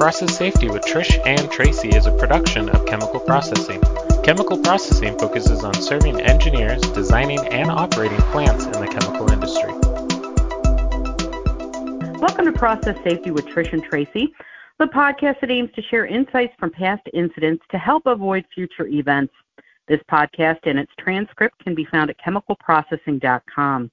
Process Safety with Trish and Tracy is a production of Chemical Processing. Chemical Processing focuses on serving engineers designing and operating plants in the chemical industry. Welcome to Process Safety with Trish and Tracy, the podcast that aims to share insights from past incidents to help avoid future events. This podcast and its transcript can be found at chemicalprocessing.com.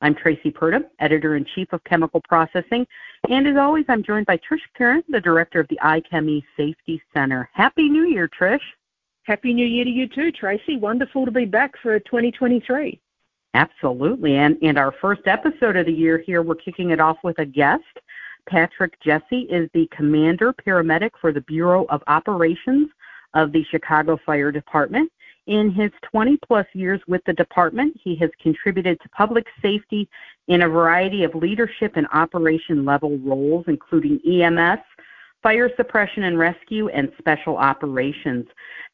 I'm Tracy Purdum, editor in chief of Chemical Processing, and as always, I'm joined by Trish Kerin, the director of the IChemE Safety Center. Happy New Year, Trish. Happy New Year to you too, Tracy. Wonderful to be back for 2023. Absolutely. And, and our first episode of the year here, we're kicking it off with a guest. Patrick Jesse is the commander paramedic for the Bureau of Operations of the Chicago Fire Department. In his 20 plus years with the department, he has contributed to public safety in a variety of leadership and operation level roles, including EMS, fire suppression and rescue, and special operations.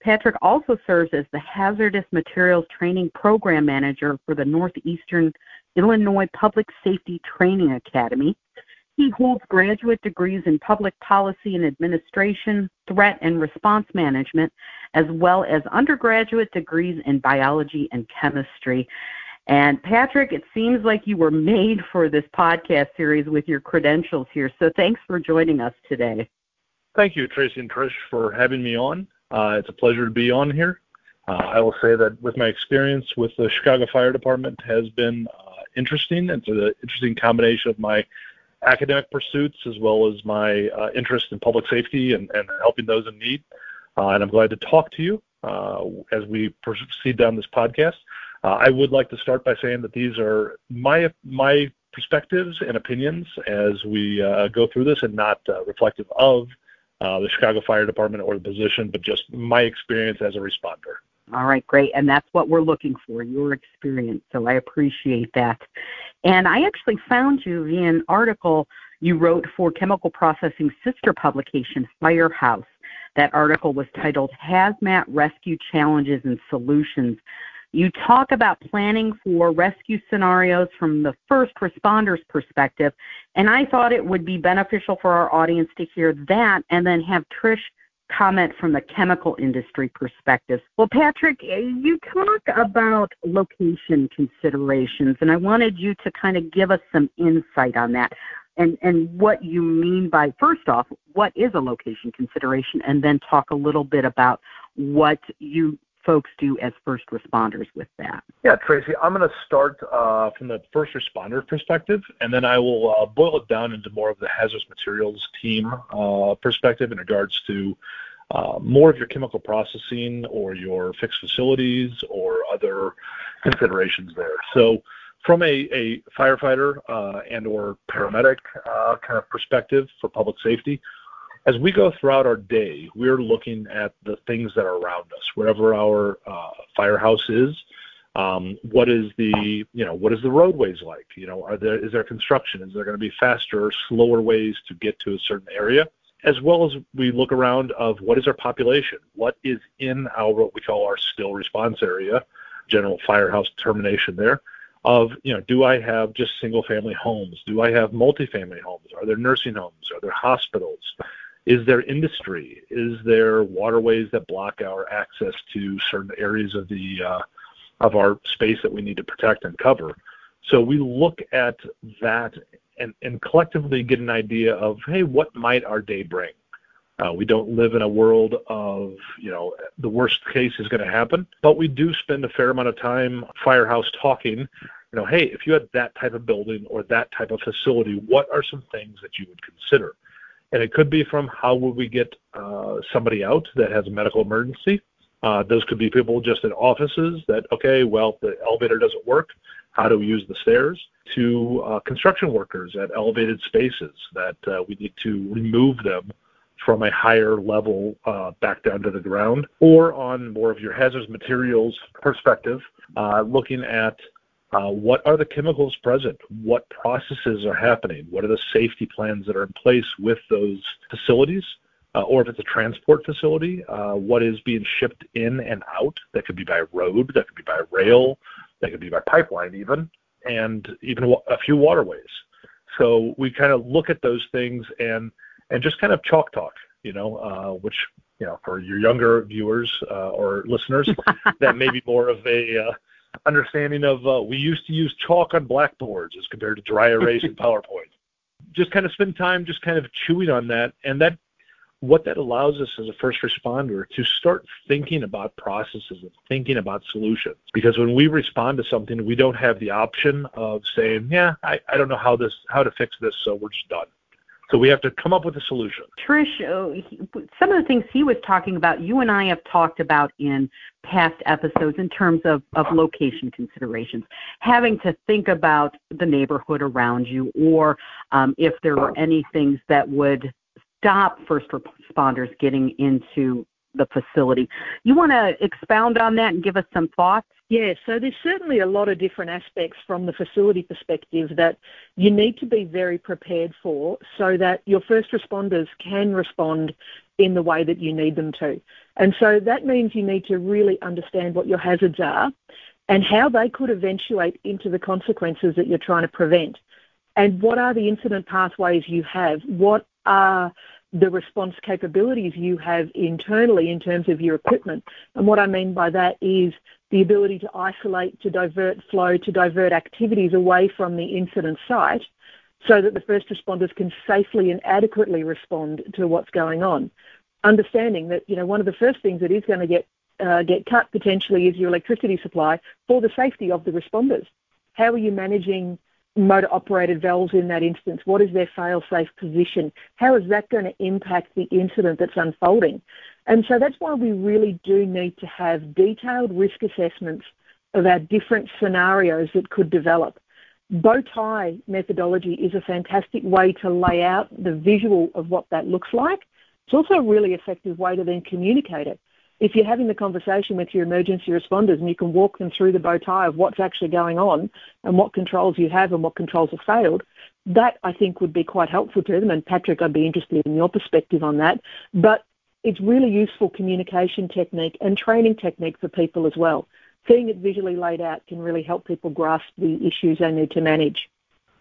Patrick also serves as the Hazardous Materials Training Program Manager for the Northeastern Illinois Public Safety Training Academy. He holds graduate degrees in public policy and administration, threat and response management, as well as undergraduate degrees in biology and chemistry. And Patrick, it seems like you were made for this podcast series with your credentials here. So thanks for joining us today. Thank you, Tracy and Trish, for having me on. Uh, it's a pleasure to be on here. Uh, I will say that with my experience with the Chicago Fire Department has been uh, interesting. It's an interesting combination of my academic pursuits as well as my uh, interest in public safety and, and helping those in need. Uh, and I'm glad to talk to you uh, as we proceed down this podcast. Uh, I would like to start by saying that these are my my perspectives and opinions as we go through this, and not reflective of the Chicago Fire Department or the position, but just my experience as a responder. All right, great. And that's what we're looking for, your experience. So I appreciate that. And I actually found you via an article you wrote for Chemical Processing sister publication, Firehouse. That article was titled Hazmat Rescue Challenges and Solutions. You talk about planning for rescue scenarios from the first responder's perspective, and I thought it would be beneficial for our audience to hear that and then have Trish comment from the chemical industry perspective. Well, Patrick, you talk about location considerations, and I wanted you to kind of give us some insight on that and, and what you mean by, first off, what is a location consideration, and then talk a little bit about what you folks do as first responders with that? Yeah, Tracy, I'm going to start uh, from the first responder perspective, and then I will uh, boil it down into more of the hazardous materials team uh, perspective in regards to uh, more of your chemical processing or your fixed facilities or other considerations there. So from a, firefighter uh, and or paramedic uh, kind of perspective for public safety, as we go throughout our day, we're looking at the things that are around us, wherever our uh, firehouse is. Um, what is the you know what is the roadways like? You know, are there is there construction? Is there going to be faster or slower ways to get to a certain area? As well as we look around of what is our population? What is in our what we call our still response area, general firehouse termination there? Of you know, do I have just single family homes? Do I have multifamily homes? Are there nursing homes? Are there hospitals? Is there industry? Is there waterways that block our access to certain areas of the uh, of our space that we need to protect and cover? So we look at that and, and collectively get an idea of, hey, what might our day bring? Uh, we don't live in a world of, you know, the worst case is going to happen, but we do spend a fair amount of time firehouse talking, you know, hey, if you had that type of building or that type of facility, what are some things that you would consider? and it could be from how would we get uh, somebody out that has a medical emergency. Uh, those could be people just in offices that, okay, well, the elevator doesn't work. How do we use the stairs? To uh, construction workers at elevated spaces that uh, we need to remove them from a higher level uh, back down to the ground, or on more of your hazardous materials perspective, uh, looking at uh, what are the chemicals present? What processes are happening? What are the safety plans that are in place with those facilities? Uh, or if it's a transport facility, uh, what is being shipped in and out? That could be by road, that could be by rail, that could be by pipeline, even, and even a few waterways. So we kind of look at those things and and just kind of chalk talk, you know, uh, which you know for your younger viewers uh, or listeners, that may be more of a uh, understanding of uh, we used to use chalk on blackboards as compared to dry erase in PowerPoint. Just kind of spend time just kind of chewing on that, and that what that allows us as a first responder to start thinking about processes and thinking about solutions. Because when we respond to something, we don't have the option of saying, "Yeah, I, I don't know how this how to fix this, so we're just done." So we have to come up with a solution. Trish, uh, some of the things he was talking about, you and I have talked about in past episodes in terms of, of location considerations, having to think about the neighborhood around you, or um, if there were any things that would stop first responders getting into the facility. You want to expound on that and give us some thoughts? Yeah, so there's certainly a lot of different aspects from the facility perspective that you need to be very prepared for so that your first responders can respond in the way that you need them to. And so that means you need to really understand what your hazards are and how they could eventuate into the consequences that you're trying to prevent. And what are the incident pathways you have? What are the response capabilities you have internally in terms of your equipment. And what I mean by that is the ability to isolate, to divert flow, to divert activities away from the incident site so that the first responders can safely and adequately respond to what's going on. Understanding that, you know, one of the first things that is going to get uh, get cut potentially is your electricity supply for the safety of the responders. How are you managing motor operated valves in that instance? What is their fail safe position? How is that going to impact the incident that's unfolding? And so that's why we really do need to have detailed risk assessments of our different scenarios that could develop. Bow tie methodology is a fantastic way to lay out the visual of what that looks like. It's also a really effective way to then communicate it if you're having the conversation with your emergency responders and you can walk them through the bow tie of what's actually going on and what controls you have and what controls have failed, that I think would be quite helpful to them. And Patrick, I'd be interested in your perspective on that. But it's really useful communication technique and training technique for people as well. Seeing it visually laid out can really help people grasp the issues they need to manage.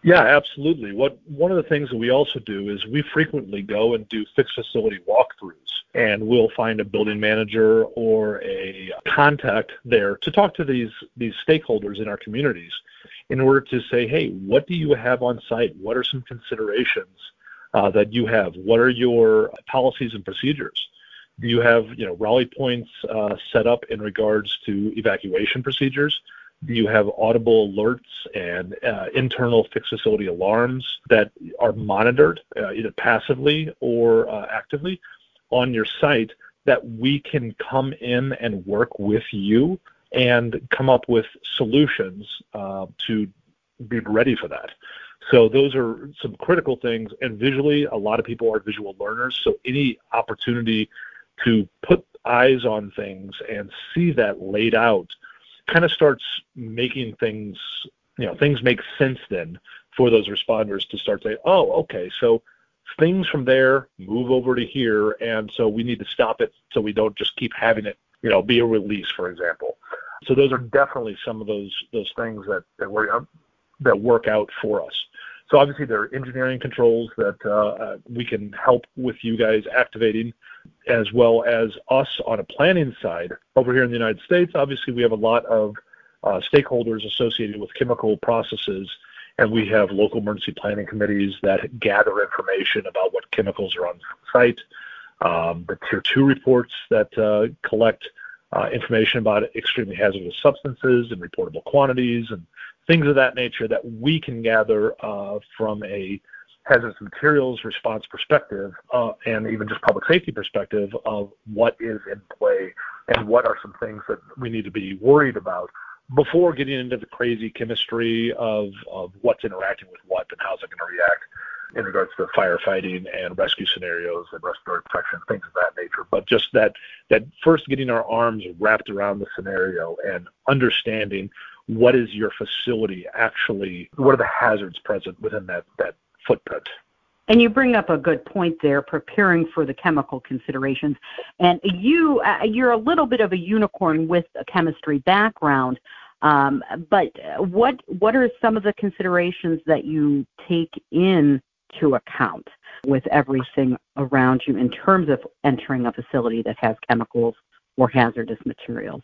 Yeah, absolutely. What one of the things that we also do is we frequently go and do fixed facility walkthroughs and we'll find a building manager or a contact there to talk to these these stakeholders in our communities in order to say, hey, what do you have on site? What are some considerations uh, that you have? What are your policies and procedures? Do you have you know rally points uh, set up in regards to evacuation procedures? You have audible alerts and uh, internal fixed facility alarms that are monitored uh, either passively or uh, actively? on your site that we can come in and work with you and come up with solutions uh, to be ready for that. So those are some critical things. And visually, a lot of people are visual learners. So any opportunity to put eyes on things and see that laid out kind of starts making things, you know, things make sense then for those responders to start saying, oh, okay, so things from there move over to here, and so we need to stop it so we don't just keep having it, you know, be a release, for example. So those are definitely some of those those things that that uh, that work out for us. So obviously there are engineering controls that uh, uh, we can help with you guys activating, as well as us on a planning side over here in the United States. Obviously we have a lot of uh, stakeholders associated with chemical processes and we have local emergency planning committees that gather information about what chemicals are on site. Um, the Tier 2 reports that uh, collect uh, information about extremely hazardous substances and reportable quantities and things of that nature that we can gather uh, from a hazardous materials response perspective uh, and even just public safety perspective of what is in play and what are some things that we need to be worried about before getting into the crazy chemistry of, of what's interacting with what and how's it going to react in regards to firefighting and rescue scenarios and respiratory protection, things of that nature. But just that that first getting our arms wrapped around the scenario and understanding what is your facility actually, what are the hazards present within that that footprint. And you bring up a good point there, preparing for the chemical considerations. And you, uh, you're a little bit of a unicorn with a chemistry background. Um, but what what are some of the considerations that you take into account? with everything around you in terms of entering a facility that has chemicals or hazardous materials?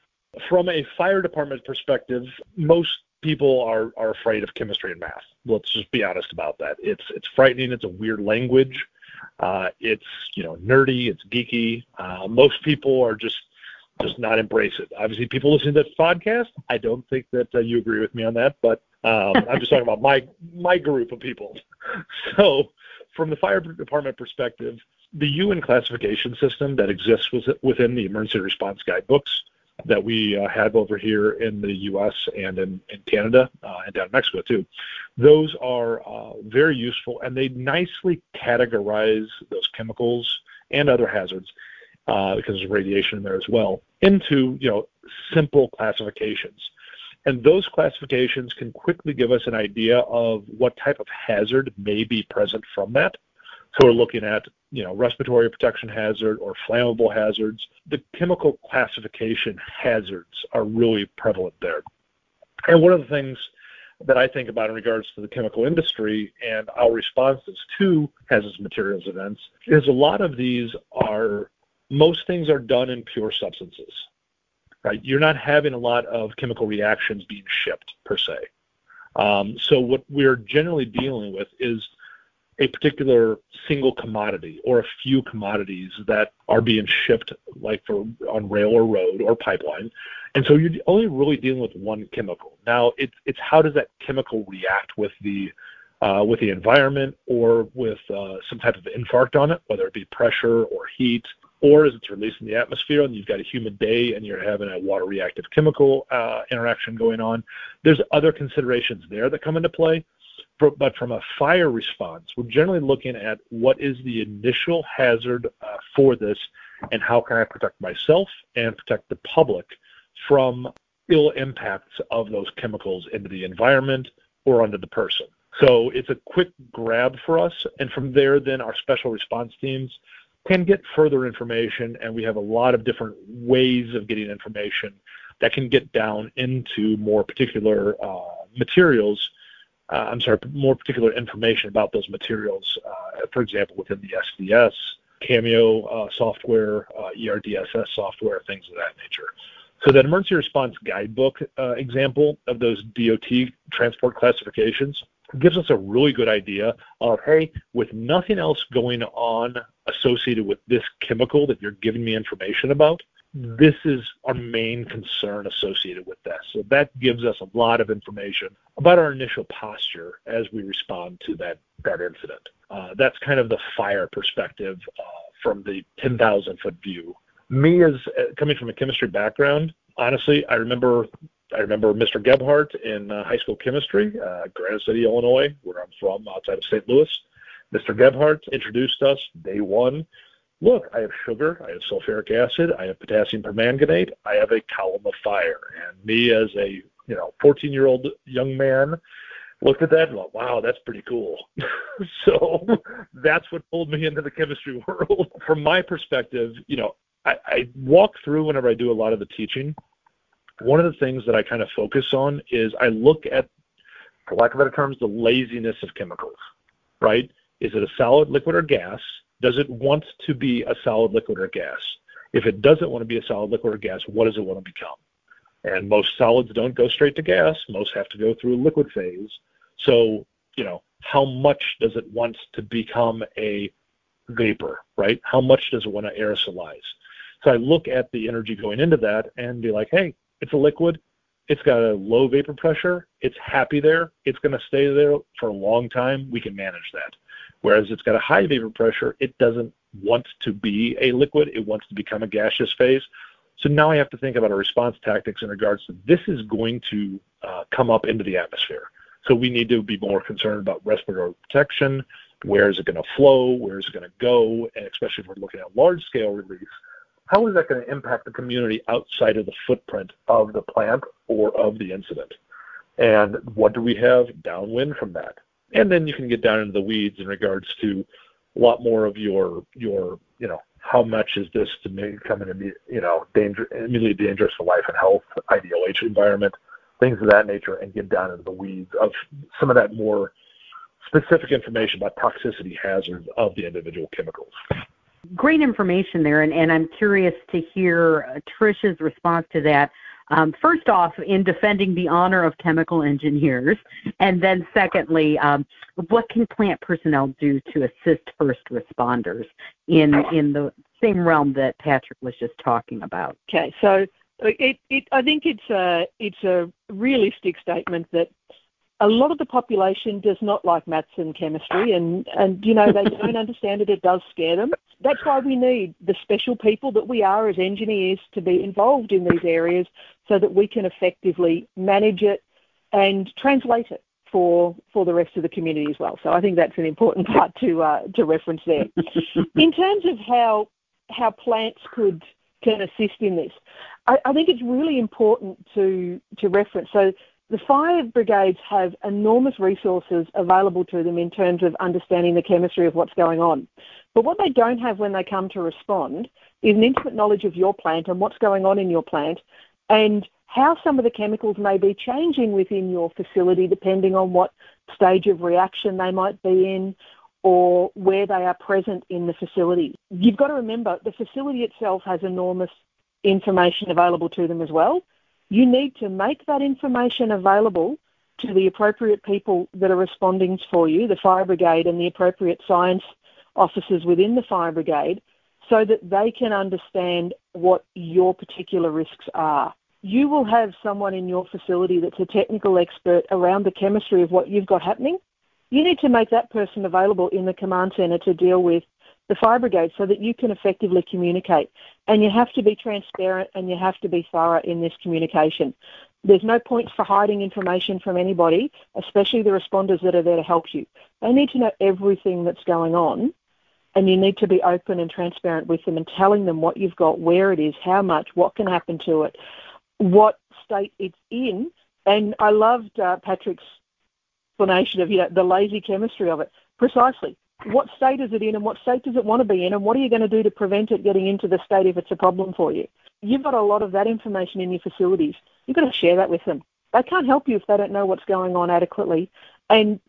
From a fire department perspective, most people are, are afraid of chemistry and math. Let's just be honest about that. It's it's frightening. It's a weird language. Uh, it's you know nerdy. It's geeky. Uh, most people are just just not embrace it. Obviously, people listening to this podcast, I don't think that uh, you agree with me on that, but um, I'm just talking about my my group of people. So, from the fire department perspective, the UN classification system that exists within the emergency response guidebooks that we uh, have over here in the U.S. and in, in Canada uh, and down in Mexico too. Those are uh, very useful, and they nicely categorize those chemicals and other hazards uh, because there's radiation in there as well into you know simple classifications. And those classifications can quickly give us an idea of what type of hazard may be present from that. So we're looking at, you know, respiratory protection hazard or flammable hazards. The chemical classification hazards are really prevalent there. And one of the things that I think about in regards to the chemical industry and our responses to hazardous materials events is a lot of these are most things are done in pure substances. Right? You're not having a lot of chemical reactions being shipped per se. Um, so what we're generally dealing with is a particular single commodity or a few commodities that are being shipped like for on rail or road or pipeline. And so you're only really dealing with one chemical. Now it's it's how does that chemical react with the uh, with the environment or with uh, some type of infarct on it, whether it be pressure or heat, or as it's released in the atmosphere and you've got a humid day and you're having a water reactive chemical uh, interaction going on. There's other considerations there that come into play but from a fire response, we're generally looking at what is the initial hazard uh, for this and how can I protect myself and protect the public from ill impacts of those chemicals into the environment or onto the person. So it's a quick grab for us. And from there, then our special response teams can get further information. And we have a lot of different ways of getting information that can get down into more particular uh, materials I'm sorry, more particular information about those materials. Uh, for example, within the SDS, Cameo uh, software, uh, ERDSS software, things of that nature. So that emergency response guidebook uh, example of those DOT transport classifications gives us a really good idea of, hey, with nothing else going on associated with this chemical that you're giving me information about, this is our main concern associated with this. So that gives us a lot of information about our initial posture as we respond to that, that incident. Uh, that's kind of the fire perspective uh, from the 10,000 foot view. Me as uh, coming from a chemistry background, honestly, I remember I remember Mr. Gebhardt in uh, high school chemistry, uh, Granite City, Illinois, where I'm from, outside of St. Louis. Mr. Gebhardt introduced us day one look, I have sugar, I have sulfuric acid, I have potassium permanganate, I have a column of fire. And me as a you know 14 year old young man looked at that and thought, wow, that's pretty cool. so that's what pulled me into the chemistry world. From my perspective, you know, I, I walk through whenever I do a lot of the teaching. One of the things that I kind of focus on is I look at, for lack of better terms, the laziness of chemicals, right? Is it a solid, liquid, or gas? Does it want to be a solid, liquid, or gas? If it doesn't want to be a solid, liquid, or gas, what does it want to become? And most solids don't go straight to gas. Most have to go through a liquid phase. So, you know, how much does it want to become a vapor, right? How much does it want to aerosolize? So I look at the energy going into that and be like, hey, it's a liquid. It's got a low vapor pressure. It's happy there. It's going to stay there for a long time. We can manage that. Whereas it's got a high vapor pressure, it doesn't want to be a liquid, it wants to become a gaseous phase. So now I have to think about a response tactics in regards to this is going to uh, come up into the atmosphere. So we need to be more concerned about respiratory protection. Where is it going to flow? Where is it going to go? And especially if we're looking at large scale release, how is that going to impact the community outside of the footprint of the plant or of the incident? And what do we have downwind from that? And then you can get down into the weeds in regards to a lot more of your your you know how much is this to become an you know danger immediately dangerous for life and health IDLH environment things of that nature and get down into the weeds of some of that more specific information about toxicity hazards of the individual chemicals. Great information there, and, and I'm curious to hear uh, Trish's response to that. Um, first off, in defending the honor of chemical engineers, and then secondly, um, what can plant personnel do to assist first responders in in the same realm that Patrick was just talking about? Okay, so it, it, I think it's a it's a realistic statement that a lot of the population does not like maths and chemistry, and and you know they don't understand it. It does scare them. That's why we need the special people that we are as engineers to be involved in these areas, so that we can effectively manage it and translate it for for the rest of the community as well. So I think that's an important part to uh, to reference there. in terms of how how plants could can assist in this, I, I think it's really important to to reference. So the fire brigades have enormous resources available to them in terms of understanding the chemistry of what's going on. But what they don't have when they come to respond is an intimate knowledge of your plant and what's going on in your plant and how some of the chemicals may be changing within your facility depending on what stage of reaction they might be in or where they are present in the facility. You've got to remember the facility itself has enormous information available to them as well you need to make that information available to the appropriate people that are responding for you, the fire brigade and the appropriate science officers within the fire brigade, so that they can understand what your particular risks are. You will have someone in your facility that's a technical expert around the chemistry of what you've got happening. You need to make that person available in the command centre to deal with the fire brigade so that you can effectively communicate. And you have to be transparent and you have to be thorough in this communication. There's no point for hiding information from anybody, especially the responders that are there to help you. They need to know everything that's going on and you need to be open and transparent with them and telling them what you've got, where it is, how much, what can happen to it, what state it's in. And I loved uh, Patrick's explanation of you know the lazy chemistry of it. Precisely, what state is it in and what state does it want to be in and what are you going to do to prevent it getting into the state if it's a problem for you? You've got a lot of that information in your facilities. You've got to share that with them. They can't help you if they don't know what's going on adequately. And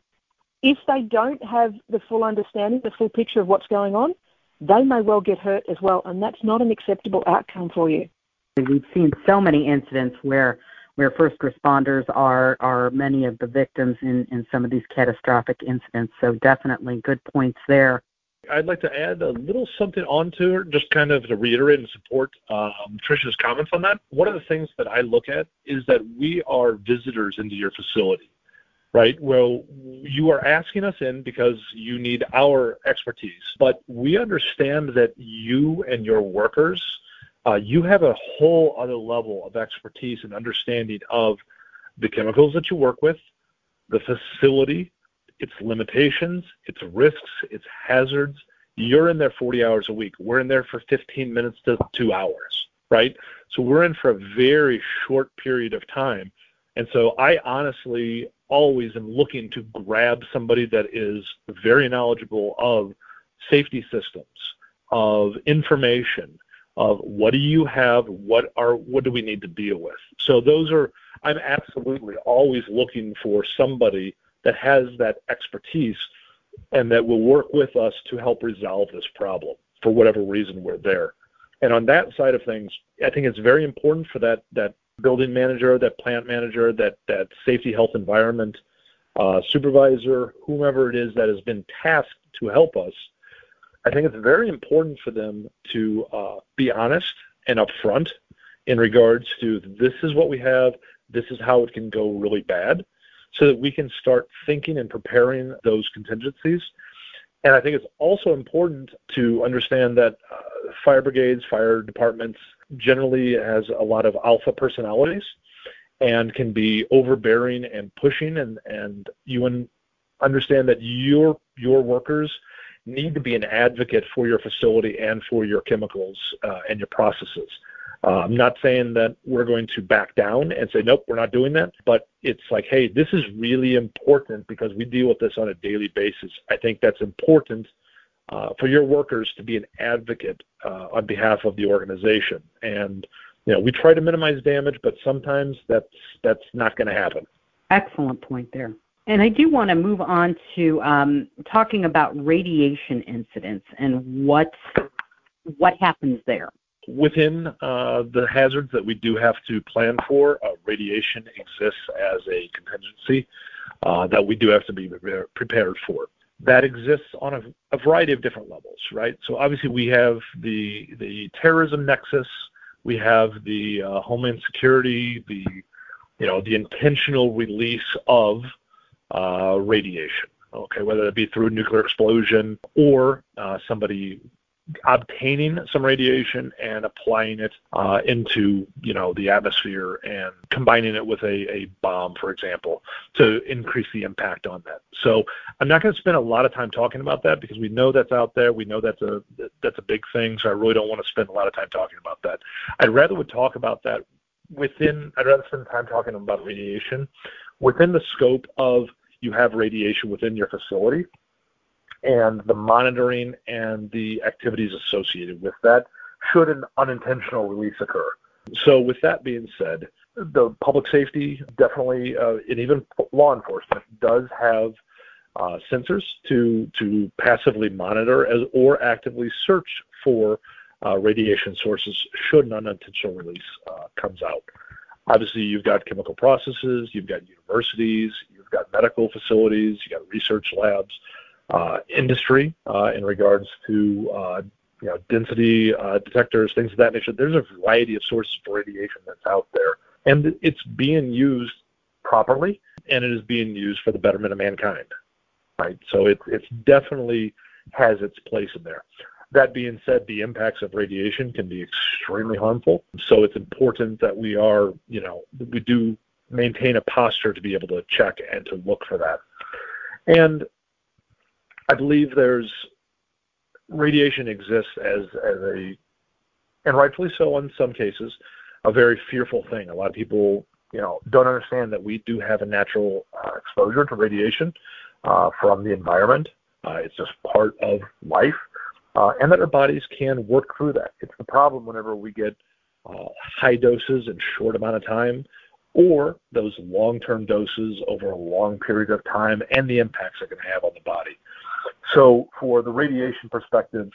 if they don't have the full understanding, the full picture of what's going on, they may well get hurt as well. And that's not an acceptable outcome for you. We've seen so many incidents where where first responders are are many of the victims in, in some of these catastrophic incidents. So definitely good points there. I'd like to add a little something onto it, just kind of to reiterate and support um, Trish's comments on that. One of the things that I look at is that we are visitors into your facility, right? Well, you are asking us in because you need our expertise, but we understand that you and your workers uh, you have a whole other level of expertise and understanding of the chemicals that you work with, the facility, its limitations, its risks, its hazards. You're in there 40 hours a week. We're in there for 15 minutes to two hours, right? So we're in for a very short period of time. And so I honestly always am looking to grab somebody that is very knowledgeable of safety systems, of information, of what do you have, what are what do we need to deal with. So those are I'm absolutely always looking for somebody that has that expertise and that will work with us to help resolve this problem for whatever reason we're there. And on that side of things, I think it's very important for that that building manager, that plant manager, that that safety health environment uh, supervisor, whomever it is that has been tasked to help us I think it's very important for them to uh, be honest and upfront in regards to this is what we have, this is how it can go really bad, so that we can start thinking and preparing those contingencies. And I think it's also important to understand that uh, fire brigades, fire departments generally has a lot of alpha personalities and can be overbearing and pushing and, and you understand that your your workers need to be an advocate for your facility and for your chemicals uh, and your processes. Uh, I'm not saying that we're going to back down and say, nope, we're not doing that. But it's like, hey, this is really important because we deal with this on a daily basis. I think that's important uh, for your workers to be an advocate uh, on behalf of the organization. And you know, we try to minimize damage, but sometimes that's that's not going to happen. Excellent point there. And I do want to move on to um, talking about radiation incidents and what what happens there. Within uh, the hazards that we do have to plan for, uh, radiation exists as a contingency uh, that we do have to be prepared for. That exists on a, a, variety of different levels, right? So obviously we have the the terrorism nexus, we have the uh, homeland security, the you know the intentional release of uh, radiation. Okay, whether it be through nuclear explosion or uh, somebody obtaining some radiation and applying it uh, into you know the atmosphere and combining it with a, a bomb, for example, to increase the impact on that. So I'm not going to spend a lot of time talking about that because we know that's out there. We know that's a that's a big thing. So I really don't want to spend a lot of time talking about that. I'd rather would talk about that within. I'd rather spend time talking about radiation within the scope of you have radiation within your facility and the monitoring and the activities associated with that should an unintentional release occur. So, with that being said, the public safety definitely, uh, and even law enforcement, does have uh, sensors to to passively monitor as or actively search for uh, radiation sources should an unintentional release uh, comes out. Obviously, you've got chemical processes, you've got universities, you've got medical facilities, you've got research labs uh, industry uh, in regards to uh, you know density uh, detectors, things of that nature. There's a variety of sources for radiation that's out there, and it's being used properly, and it is being used for the betterment of mankind. Right, so it it's definitely has its place in there. That being said, the impacts of radiation can be extremely harmful. So it's important that we are, you know, we do maintain a posture to be able to check and to look for that. And I believe there's radiation exists as as a and rightfully so in some cases a very fearful thing. A lot of people you know don't understand that we do have a natural uh, exposure to radiation uh, from the environment. Uh, it's just part of life, uh, and that our bodies can work through that. It's the problem whenever we get uh, high doses in short amount of time, or those long-term doses over a long period of time, and the impacts it can have on the body. So for the radiation perspective,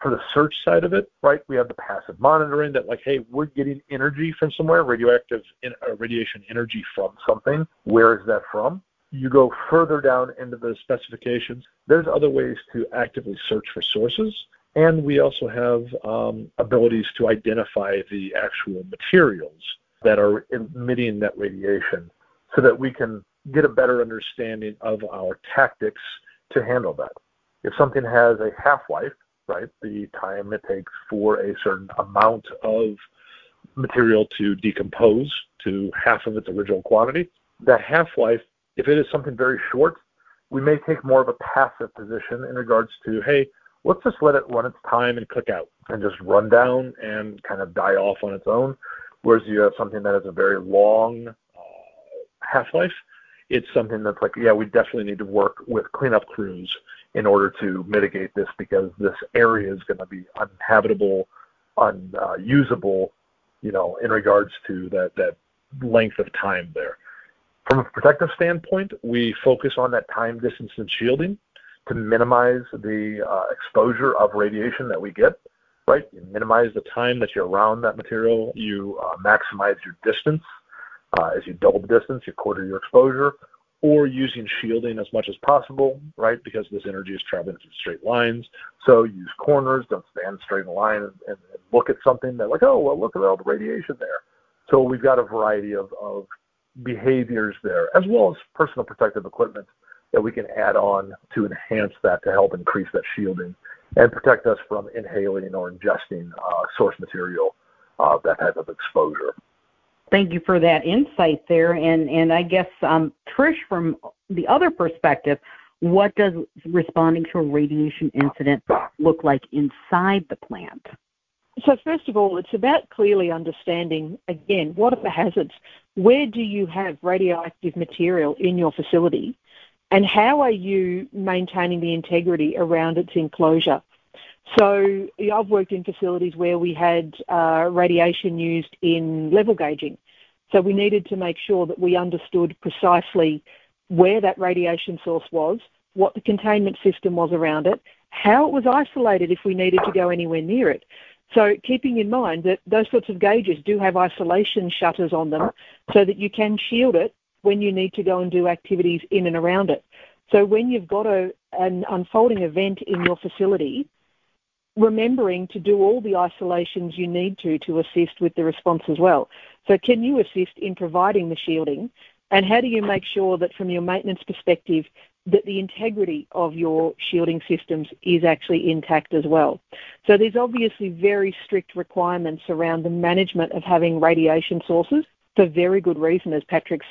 for the search side of it, right, we have the passive monitoring that like, hey, we're getting energy from somewhere, radioactive in, uh, radiation energy from something. Where is that from? You go further down into the specifications. There's other ways to actively search for sources. And we also have um, abilities to identify the actual materials that are emitting that radiation so that we can get a better understanding of our tactics to handle that. If something has a half-life, right, the time it takes for a certain amount of material to decompose to half of its original quantity, that half-life, if it is something very short, we may take more of a passive position in regards to, hey, let's just let it run its time and click out and just run down and kind of die off on its own. Whereas you have something that has a very long uh, half-life, it's something that's like, yeah, we definitely need to work with cleanup crews in order to mitigate this because this area is going to be uninhabitable, unusable, you know, in regards to that that length of time there. From a protective standpoint, we focus on that time, distance, and shielding to minimize the uh, exposure of radiation that we get. Right, you minimize the time that you're around that material. You uh, maximize your distance uh, as you double the distance, you quarter your exposure, or using shielding as much as possible, right? Because this energy is traveling through straight lines. So use corners, don't stand straight in a line and, and, and look at something that like, oh, well, look at all the radiation there. So we've got a variety of, of behaviors there, as well as personal protective equipment that we can add on to enhance that to help increase that shielding and protect us from inhaling or ingesting uh, source material of that type of exposure. Thank you for that insight there. And, and I guess, um, Trish, from the other perspective, what does responding to a radiation incident look like inside the plant? So, first of all, it's about clearly understanding again what are the hazards? Where do you have radioactive material in your facility? And how are you maintaining the integrity around its enclosure? So I've worked in facilities where we had uh, radiation used in level gauging. So we needed to make sure that we understood precisely where that radiation source was, what the containment system was around it, how it was isolated if we needed to go anywhere near it. So keeping in mind that those sorts of gauges do have isolation shutters on them so that you can shield it when you need to go and do activities in and around it. So when you've got a, an unfolding event in your facility, remembering to do all the isolations you need to to assist with the response as well. So can you assist in providing the shielding? And how do you make sure that from your maintenance perspective that the integrity of your shielding systems is actually intact as well. So there's obviously very strict requirements around the management of having radiation sources for very good reason, as Patrick's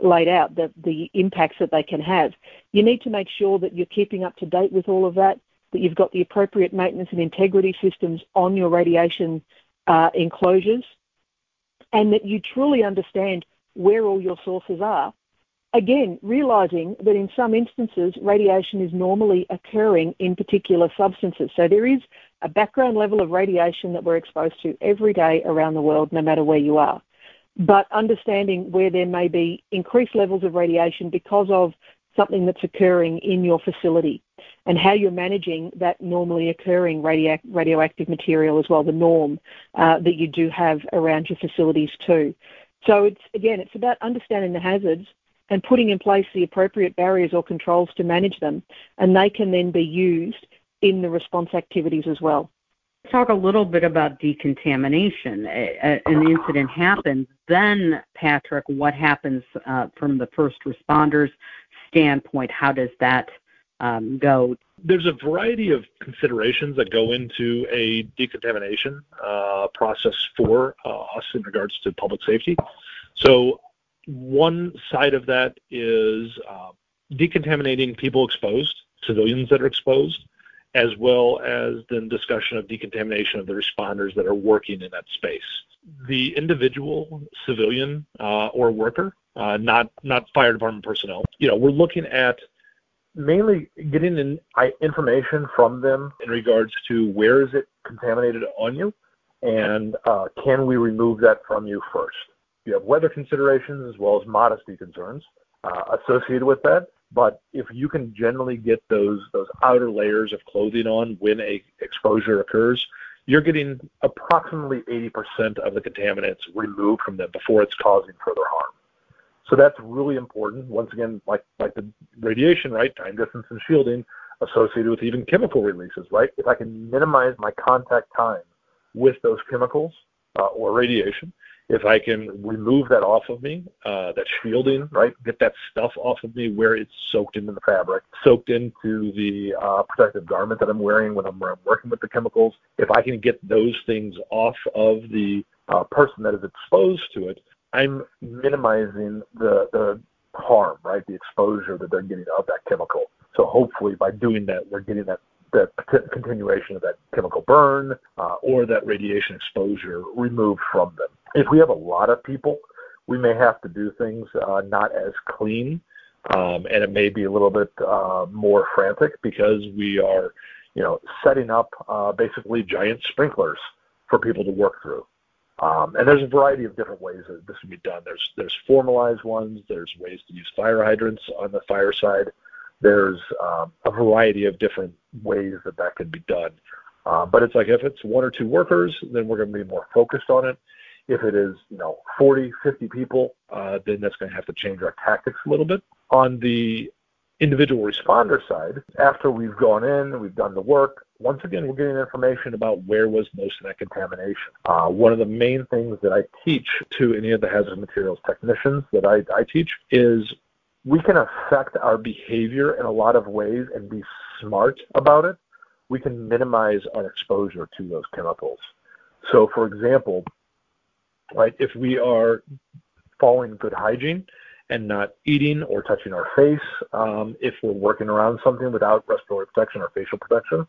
laid out, the, the impacts that they can have. You need to make sure that you're keeping up to date with all of that, that you've got the appropriate maintenance and integrity systems on your radiation uh, enclosures, and that you truly understand where all your sources are Again, realizing that in some instances, radiation is normally occurring in particular substances. So there is a background level of radiation that we're exposed to every day around the world, no matter where you are. But understanding where there may be increased levels of radiation because of something that's occurring in your facility and how you're managing that normally occurring radio- radioactive material as well, the NORM uh, that you do have around your facilities too. So it's again, it's about understanding the hazards and putting in place the appropriate barriers or controls to manage them, and they can then be used in the response activities as well. Talk a little bit about decontamination. An incident happens, then, Patrick, what happens uh, from the first responders' standpoint? How does that um, go? There's a variety of considerations that go into a decontamination uh, process for uh, us in regards to public safety. So one side of that is uh, decontaminating people exposed, civilians that are exposed, as well as then discussion of decontamination of the responders that are working in that space. The individual civilian uh, or worker, uh, not not fire department personnel, you know, we're looking at mainly getting in, information from them in regards to where is it contaminated on you, and uh, can we remove that from you first you have weather considerations as well as modesty concerns uh, associated with that. But if you can generally get those those outer layers of clothing on when a exposure occurs, you're getting approximately 80% of the contaminants removed from them before it's causing further harm. So that's really important. Once again, like like the radiation, right? Time, distance, and shielding associated with even chemical releases, right? If I can minimize my contact time with those chemicals uh, or radiation, if I can remove that off of me, uh, that shielding, right, get that stuff off of me where it's soaked into the fabric, soaked into the uh, protective garment that I'm wearing when I'm, I'm, working with the chemicals, if I can get those things off of the uh, person that is exposed to it, I'm minimizing the, the harm, right, the exposure that they're getting of that chemical. So hopefully by doing that, we're getting that the continuation of that chemical burn uh, or that radiation exposure removed from them. If we have a lot of people, we may have to do things uh, not as clean, um, and it may be a little bit uh, more frantic because we are, you know, setting up uh, basically giant sprinklers for people to work through. Um, and there's a variety of different ways that this can be done. There's there's formalized ones. There's ways to use fire hydrants on the fire side. There's um, a variety of different ways that that can be done. Uh, but it's like if it's one or two workers, then we're going to be more focused on it. If it is, you know, 40, 50 people, uh, then that's going to have to change our tactics a little bit. On the individual responder side, after we've gone in, we've done the work, once again, we're getting information about where was most of that contamination. Uh, one of the main things that I teach to any of the hazardous materials technicians that I, I teach is we can affect our behavior in a lot of ways and be smart about it. We can minimize our exposure to those chemicals. So, for example, right? If we are following good hygiene and not eating or touching our face, um, if we're working around something without respiratory protection or facial protection,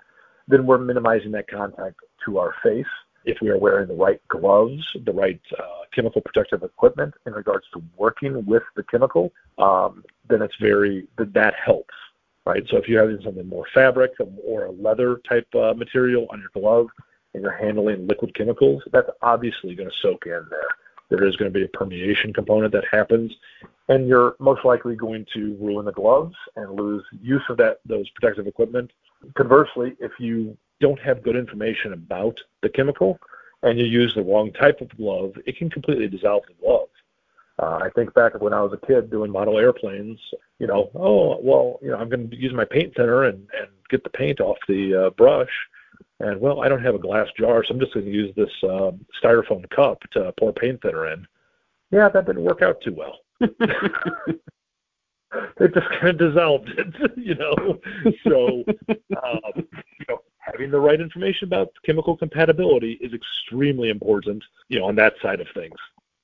then we're minimizing that contact to our face. If we are wearing the right gloves, the right uh, chemical protective equipment in regards to working with the chemical, um, then it's very that that helps, right? So if you're having something more fabric or a leather type uh, material on your glove, and you're handling liquid chemicals, that's obviously going to soak in there. There is going to be a permeation component that happens, and you're most likely going to ruin the gloves and lose use of that those protective equipment. Conversely, if you don't have good information about the chemical and you use the wrong type of glove, it can completely dissolve the glove. Uh, I think back when I was a kid doing model airplanes, you know, oh, well, you know, I'm going to use my paint thinner and, and get the paint off the uh, brush. And, well, I don't have a glass jar, so I'm just going to use this uh, styrofoam cup to pour paint thinner in. Yeah, that didn't work out too well. it just kind of dissolved it, you know. So, um, you know, having the right information about chemical compatibility is extremely important, you know, on that side of things.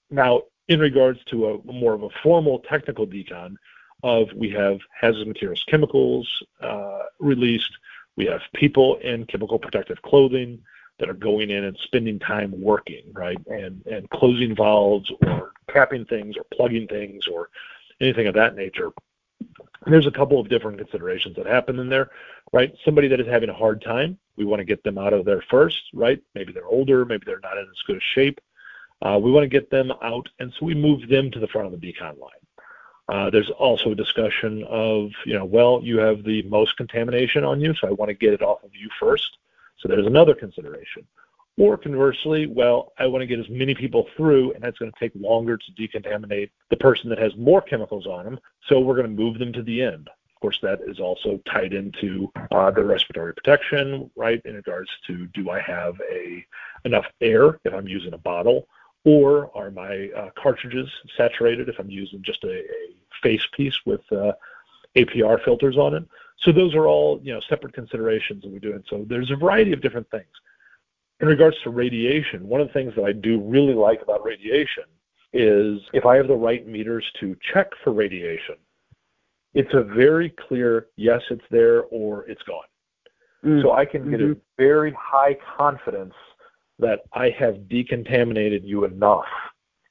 Now, in regards to a more of a formal technical decon of we have hazardous materials chemicals uh, released, we have people in chemical protective clothing that are going in and spending time working, right, and and closing valves or capping things or plugging things or anything of that nature. There's a couple of different considerations that happen in there, right? Somebody that is having a hard time, we want to get them out of there first, right? Maybe they're older, maybe they're not in as good a shape. Uh, we want to get them out, and so we move them to the front of the decon line. Uh, there's also a discussion of, you know, well, you have the most contamination on you, so I want to get it off of you first. So there's another consideration. Or conversely, well, I want to get as many people through, and that's going to take longer to decontaminate the person that has more chemicals on them. So we're going to move them to the end. Of course, that is also tied into uh, the respiratory protection, right? In regards to do I have a enough air if I'm using a bottle, or are my uh, cartridges saturated if I'm using just a, a face piece with uh, APR filters on it? So those are all you know separate considerations that we're doing. So there's a variety of different things in regards to radiation, one of the things that I do really like about radiation is if I have the right meters to check for radiation, it's a very clear yes, it's there or it's gone. Mm. So I can get mm-hmm. a very high confidence that I have decontaminated you enough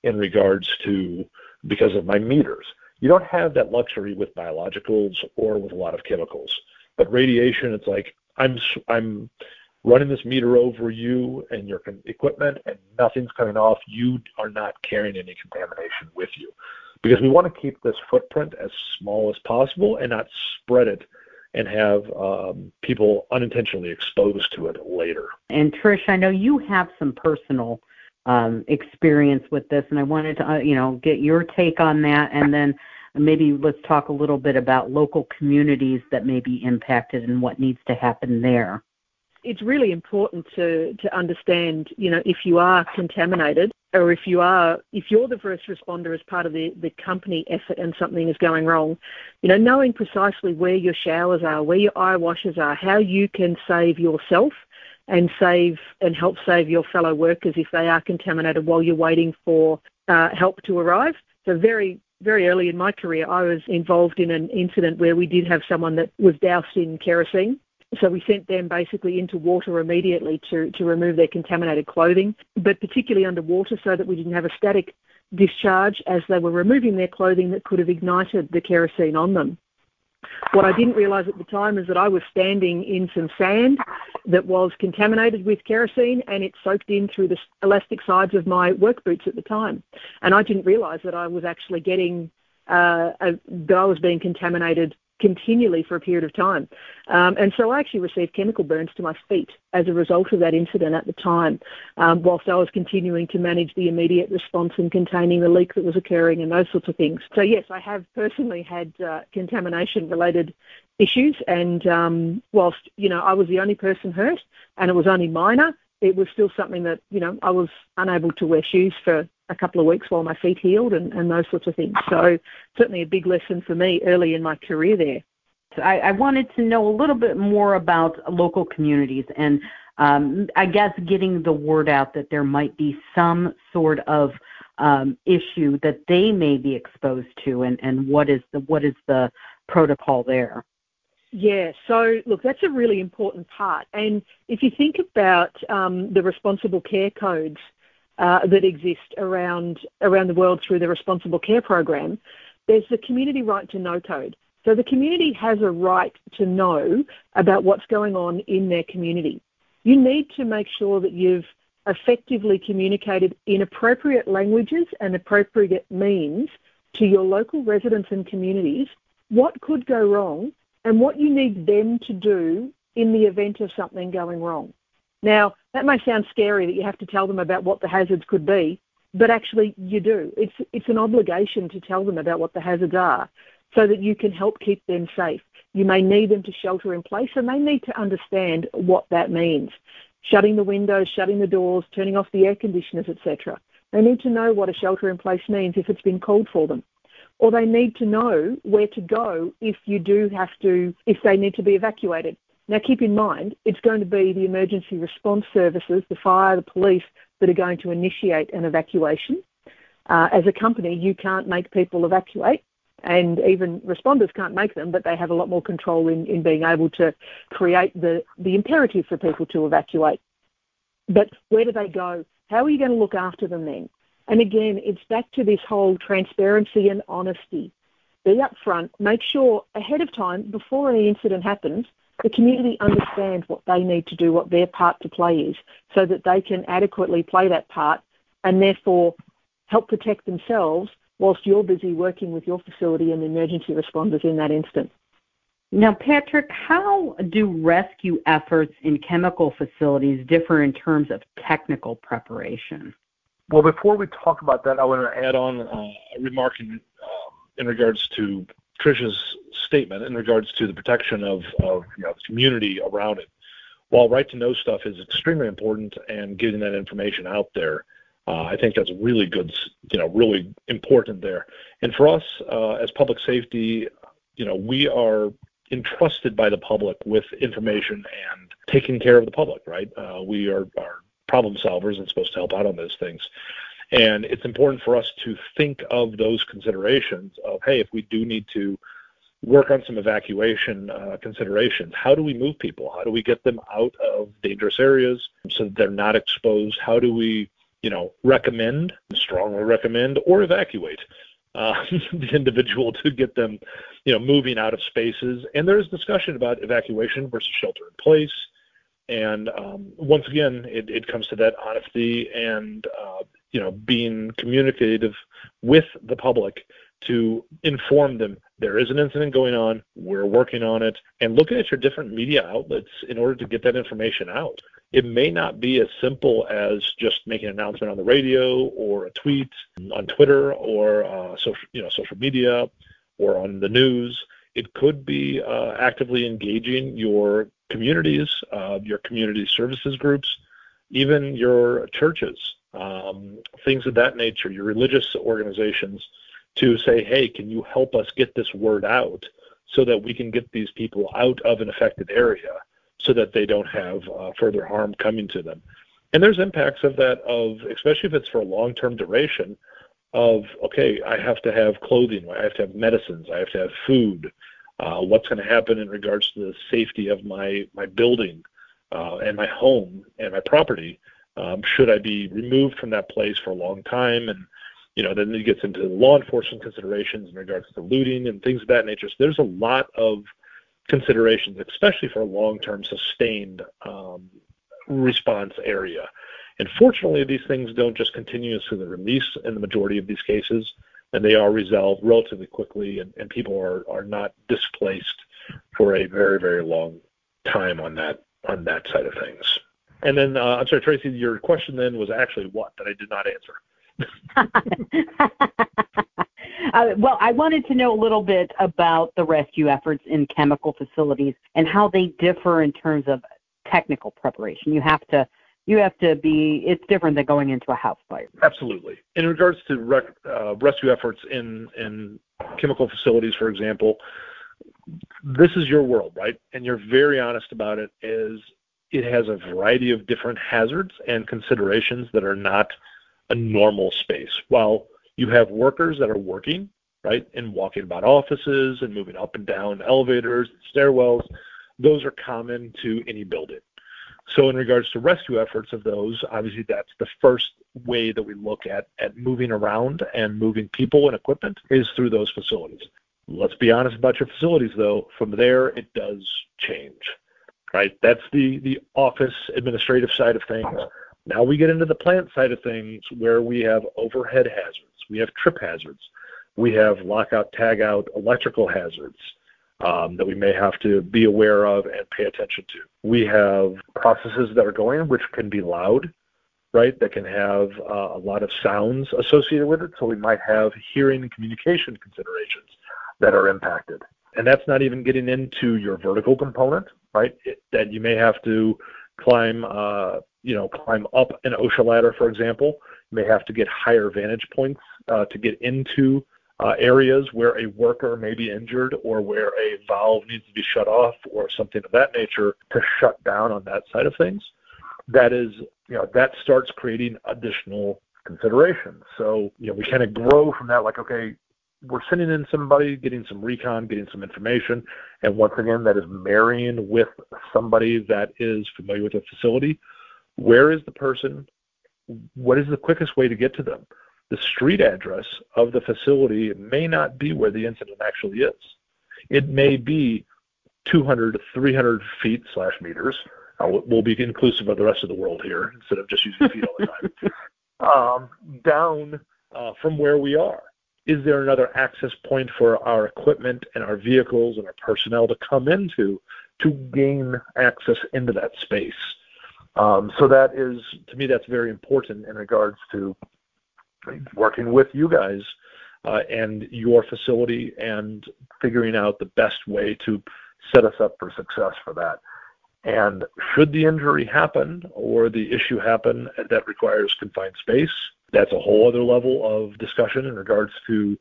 in regards to because of my meters. You don't have that luxury with biologicals or with a lot of chemicals. But radiation, it's like I'm I'm running this meter over you and your equipment and nothing's coming off, you are not carrying any contamination with you. Because we want to keep this footprint as small as possible and not spread it and have um, people unintentionally exposed to it later. And Trish, I know you have some personal um, experience with this, and I wanted to, uh, you know, get your take on that, and then maybe let's talk a little bit about local communities that may be impacted and what needs to happen there it's really important to, to understand, you know, if you are contaminated or if you are, if you're the first responder as part of the, the company effort and something is going wrong, you know, knowing precisely where your showers are, where your eye washes are, how you can save yourself and save and help save your fellow workers if they are contaminated while you're waiting for uh, help to arrive. So very, very early in my career, I was involved in an incident where we did have someone that was doused in kerosene so we sent them basically into water immediately to, to remove their contaminated clothing, but particularly underwater so that we didn't have a static discharge as they were removing their clothing that could have ignited the kerosene on them. What I didn't realise at the time is that I was standing in some sand that was contaminated with kerosene and it soaked in through the elastic sides of my work boots at the time. And I didn't realise that I was actually getting, uh, a, that I was being contaminated continually for a period of time. Um, and so I actually received chemical burns to my feet as a result of that incident at the time, um, whilst I was continuing to manage the immediate response and containing the leak that was occurring and those sorts of things. So, yes, I have personally had uh, contamination related issues. And um, whilst, you know, I was the only person hurt and it was only minor, it was still something that, you know, I was unable to wear shoes for a couple of weeks while my feet healed and, and those sorts of things. So certainly a big lesson for me early in my career there. I, I wanted to know a little bit more about local communities and um, I guess getting the word out that there might be some sort of um, issue that they may be exposed to and, and what is the what is the protocol there? Yeah, so look, that's a really important part. And if you think about um, the responsible care codes uh, that exist around around the world through the Responsible Care Program, there's the community right to know code. So the community has a right to know about what's going on in their community. You need to make sure that you've effectively communicated in appropriate languages and appropriate means to your local residents and communities what could go wrong and what you need them to do in the event of something going wrong. Now, that may sound scary that you have to tell them about what the hazards could be, but actually you do. It's, it's an obligation to tell them about what the hazards are so that you can help keep them safe. You may need them to shelter in place and they need to understand what that means. Shutting the windows, shutting the doors, turning off the air conditioners, etc. They need to know what a shelter in place means if it's been called for them. Or they need to know where to go if you do have to, if they need to be evacuated. Now keep in mind, it's going to be the emergency response services, the fire, the police, that are going to initiate an evacuation. Uh, as a company, you can't make people evacuate and even responders can't make them, but they have a lot more control in, in being able to create the, the imperative for people to evacuate. But where do they go? How are you going to look after them then? And again, it's back to this whole transparency and honesty. Be upfront, make sure ahead of time, before any incident happens, the community understands what they need to do, what their part to play is, so that they can adequately play that part and therefore help protect themselves whilst you're busy working with your facility and emergency responders in that instance. Now, Patrick, how do rescue efforts in chemical facilities differ in terms of technical preparation? Well, before we talk about that, I want to add on uh, a remark in, um, in regards to Trish's statement in regards to the protection of, of you know, the community around it. While right to know stuff is extremely important and getting that information out there, uh, I think that's really good, you know, really important there. And for us uh, as public safety, you know, we are entrusted by the public with information and taking care of the public, right? Uh, we are, are problem solvers and supposed to help out on those things. And it's important for us to think of those considerations of, hey, if we do need to work on some evacuation uh, considerations. How do we move people? How do we get them out of dangerous areas so that they're not exposed? How do we you know, recommend, strongly recommend, or evacuate uh, the individual to get them, you know, moving out of spaces. And there's discussion about evacuation versus shelter in place. And um, once again, it, it, comes to that honesty and, uh, you know, being communicative with the public to inform them there is an incident going on, we're working on it, and looking at your different media outlets in order to get that information out. It may not be as simple as just making an announcement on the radio or a tweet on Twitter or uh, social, you know, social media or on the news. It could be uh, actively engaging your communities, uh, your community services groups, even your churches, um, things of that nature, your religious organizations to say, hey, can you help us get this word out so that we can get these people out of an affected area so that they don't have uh, further harm coming to them. And there's impacts of that, of especially if it's for a long-term duration, of okay, I have to have clothing, I have to have medicines, I have to have food. Uh, what's going to happen in regards to the safety of my my building uh, and my home and my property? Um, should I be removed from that place for a long time and you know, then it gets into law enforcement considerations in regards to looting and things of that nature. So there's a lot of considerations, especially for a long-term sustained um, response area. And fortunately, these things don't just continue through the release in the majority of these cases, and they are resolved relatively quickly, and, and people are, are not displaced for a very, very long time on that on that side of things. And then, uh, I'm sorry, Tracy, your question then was actually what that I did not answer. uh, well, I wanted to know a little bit about the rescue efforts in chemical facilities and how they differ in terms of technical preparation. You have to you have to be it's different than going into a house fire. Absolutely. In regards to rec, uh, rescue efforts in in chemical facilities, for example, this is your world, right? And you're very honest about it. Is it has a variety of different hazards and considerations that are not a normal space. While you have workers that are working, right, and walking about offices and moving up and down elevators, and stairwells, those are common to any building. So in regards to rescue efforts of those, obviously that's the first way that we look at at moving around and moving people and equipment is through those facilities. Let's be honest about your facilities though. From there it does change. Right? That's the the office administrative side of things Now we get into the plant side of things where we have overhead hazards, we have trip hazards, we have lockout, tagout, electrical hazards um, that we may have to be aware of and pay attention to. We have processes that are going which can be loud, right? That can have uh, a lot of sounds associated with it. So we might have hearing and communication considerations that are impacted. And that's not even getting into your vertical component, right? It, that you may have to climb, uh, you know, climb up an OSHA ladder, for example. You may have to get higher vantage points uh, to get into uh, areas where a worker may be injured or where a valve needs to be shut off or something of that nature to shut down on that side of things. That is, you know, that starts creating additional considerations. So, you know, we kind of grow from that, like, okay, we're sending in somebody, getting some recon, getting some information, and once again, that is marrying with somebody that is familiar with the facility. Where is the person? What is the quickest way to get to them? The street address of the facility may not be where the incident actually is. It may be 200 to 300 feet slash meters. We'll be inclusive of the rest of the world here instead of just using feet all the time. Um, down uh, from where we are is there another access point for our equipment and our vehicles and our personnel to come into to gain access into that space? Um, so that is, to me, that's very important in regards to working with you guys uh, and your facility and figuring out the best way to set us up for success for that. And should the injury happen or the issue happen that requires confined space, that's a whole other level of discussion in regards to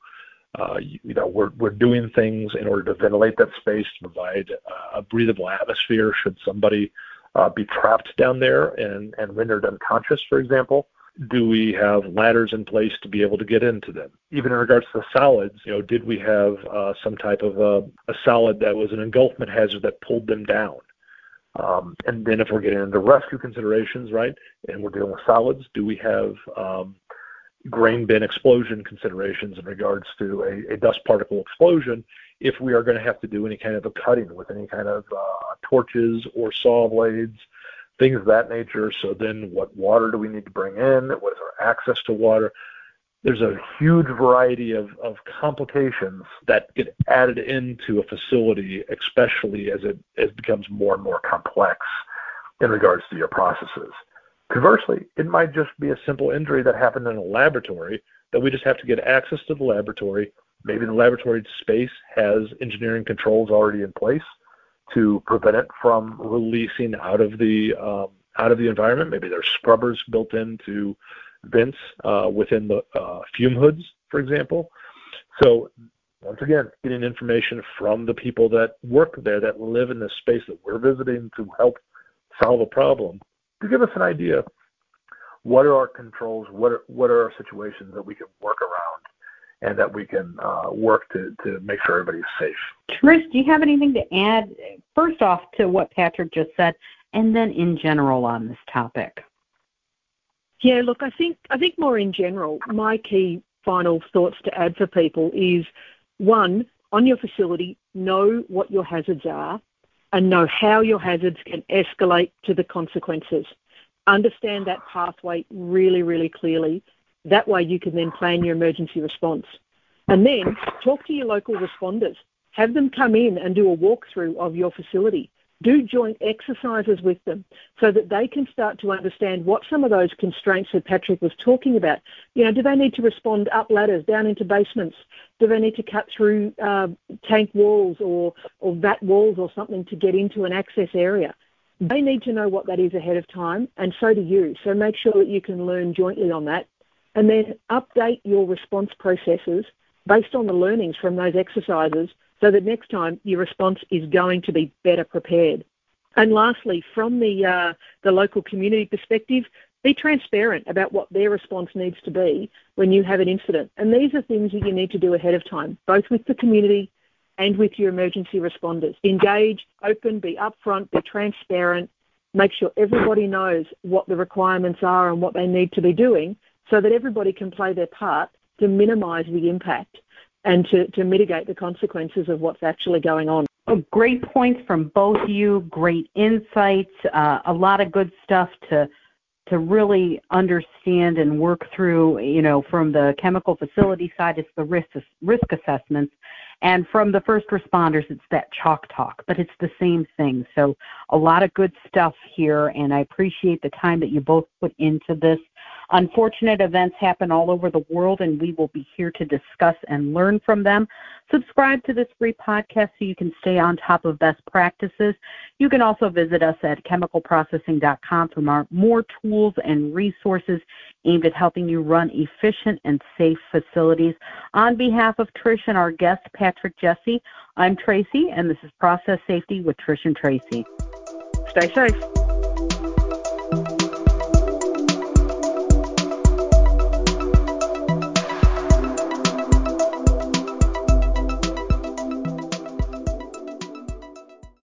uh, you know we're we're doing things in order to ventilate that space to provide a breathable atmosphere should somebody uh, be trapped down there and and rendered unconscious for example do we have ladders in place to be able to get into them? Even in regards to the solids you know did we have uh, some type of a, a solid that was an engulfment hazard that pulled them down um, and then if we're getting into rescue considerations, right, and we're dealing with solids, do we have um, grain bin explosion considerations in regards to a, a, dust particle explosion if we are going to have to do any kind of a cutting with any kind of uh, torches or saw blades, things of that nature. So then what water do we need to bring in? What is our access to water? There's a huge variety of, of complications that get added into a facility, especially as it, it becomes more and more complex in regards to your processes. Conversely, it might just be a simple injury that happened in a laboratory that we just have to get access to the laboratory. Maybe the laboratory space has engineering controls already in place to prevent it from releasing out of the um, out of the environment. Maybe there's scrubbers built into vents uh, within the uh, fume hoods, for example. So once again, getting information from the people that work there, that live in the space that we're visiting to help solve a problem, to give us an idea what are our controls, what are, what are our situations that we can work around and that we can uh, work to, to make sure everybody's safe. Trish, do you have anything to add, first off, to what Patrick just said, and then in general on this topic? Yeah, look, I think I think more in general, my key final thoughts to add for people is one, on your facility, know what your hazards are and know how your hazards can escalate to the consequences. Understand that pathway really, really clearly. That way you can then plan your emergency response. And then talk to your local responders. Have them come in and do a walkthrough of your facility do joint exercises with them so that they can start to understand what some of those constraints that Patrick was talking about. You know, do they need to respond up ladders, down into basements? Do they need to cut through uh, tank walls or, or vat walls or something to get into an access area? They need to know what that is ahead of time, and so do you. So make sure that you can learn jointly on that. And then update your response processes based on the learnings from those exercises so that next time your response is going to be better prepared. And lastly, from the, uh, the local community perspective, be transparent about what their response needs to be when you have an incident. And these are things that you need to do ahead of time, both with the community and with your emergency responders. Engage, open, be upfront, be transparent, make sure everybody knows what the requirements are and what they need to be doing so that everybody can play their part to minimise the impact and to, to mitigate the consequences of what's actually going on. Oh, great points from both you, great insights, uh, a lot of good stuff to to really understand and work through, you know, from the chemical facility side, it's the risk risk assessments, and from the first responders, it's that chalk talk. But it's the same thing. So a lot of good stuff here, and I appreciate the time that you both put into this. Unfortunate events happen all over the world, and we will be here to discuss and learn from them. Subscribe to this free podcast so you can stay on top of best practices. You can also visit us at chemicalprocessing.com for more, tools and resources aimed at helping you run efficient and safe facilities. On behalf of Trish and our guest, Patrick Jesse, I'm Tracy, and this is Process Safety with Trish and Tracy. Stay safe.